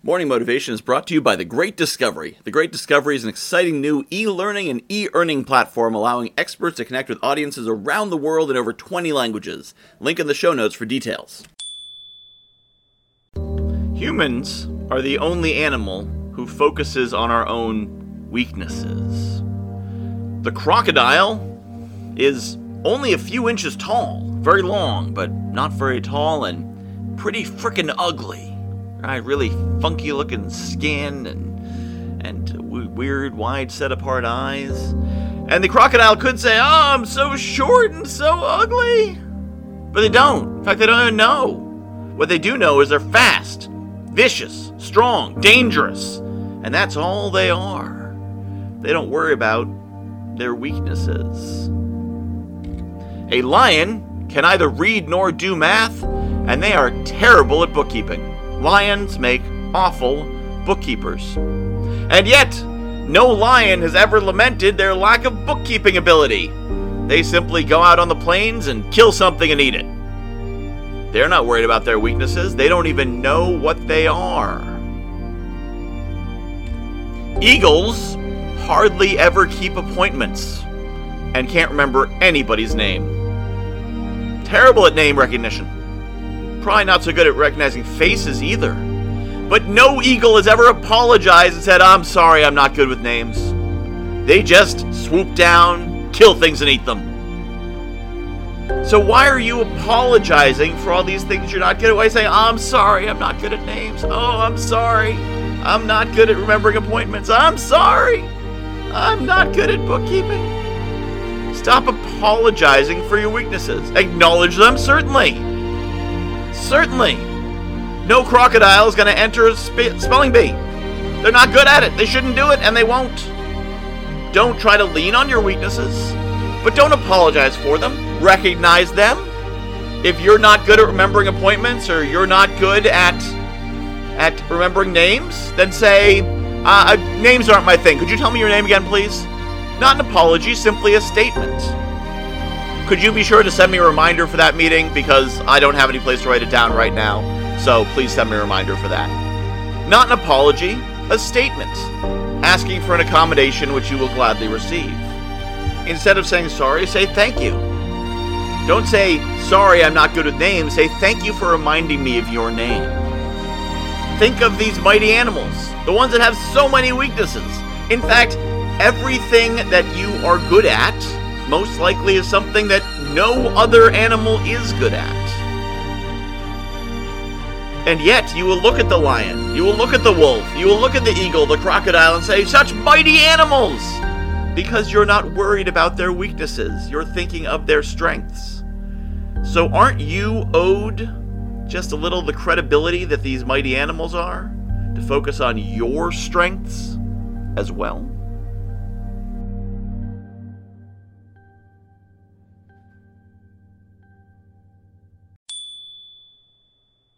Morning Motivation is brought to you by The Great Discovery. The Great Discovery is an exciting new e learning and e earning platform allowing experts to connect with audiences around the world in over 20 languages. Link in the show notes for details. Humans are the only animal who focuses on our own weaknesses. The crocodile is only a few inches tall, very long, but not very tall, and pretty frickin' ugly right? Really funky looking skin and and weird, wide, set apart eyes. And the crocodile could say, "Oh, I'm so short and so ugly," but they don't. In fact, they don't even know. What they do know is they're fast, vicious, strong, dangerous, and that's all they are. They don't worry about their weaknesses. A lion can neither read nor do math, and they are terrible at bookkeeping. Lions make awful bookkeepers. And yet, no lion has ever lamented their lack of bookkeeping ability. They simply go out on the plains and kill something and eat it. They're not worried about their weaknesses, they don't even know what they are. Eagles hardly ever keep appointments and can't remember anybody's name. Terrible at name recognition probably not so good at recognizing faces either. But no eagle has ever apologized and said, I'm sorry, I'm not good with names. They just swoop down, kill things, and eat them. So why are you apologizing for all these things you're not good at? Why saying, I'm sorry, I'm not good at names? Oh, I'm sorry. I'm not good at remembering appointments. I'm sorry. I'm not good at bookkeeping. Stop apologizing for your weaknesses. Acknowledge them, certainly. Certainly. No crocodile is going to enter a sp- spelling bee. They're not good at it. They shouldn't do it, and they won't. Don't try to lean on your weaknesses, but don't apologize for them. Recognize them. If you're not good at remembering appointments or you're not good at at remembering names, then say, uh, uh "Names aren't my thing. Could you tell me your name again, please?" Not an apology, simply a statement. Could you be sure to send me a reminder for that meeting? Because I don't have any place to write it down right now. So please send me a reminder for that. Not an apology, a statement, asking for an accommodation which you will gladly receive. Instead of saying sorry, say thank you. Don't say, sorry, I'm not good with names. Say, thank you for reminding me of your name. Think of these mighty animals, the ones that have so many weaknesses. In fact, everything that you are good at most likely is something that no other animal is good at. And yet, you will look at the lion, you will look at the wolf, you will look at the eagle, the crocodile, and say, Such mighty animals! Because you're not worried about their weaknesses, you're thinking of their strengths. So, aren't you owed just a little the credibility that these mighty animals are to focus on your strengths as well?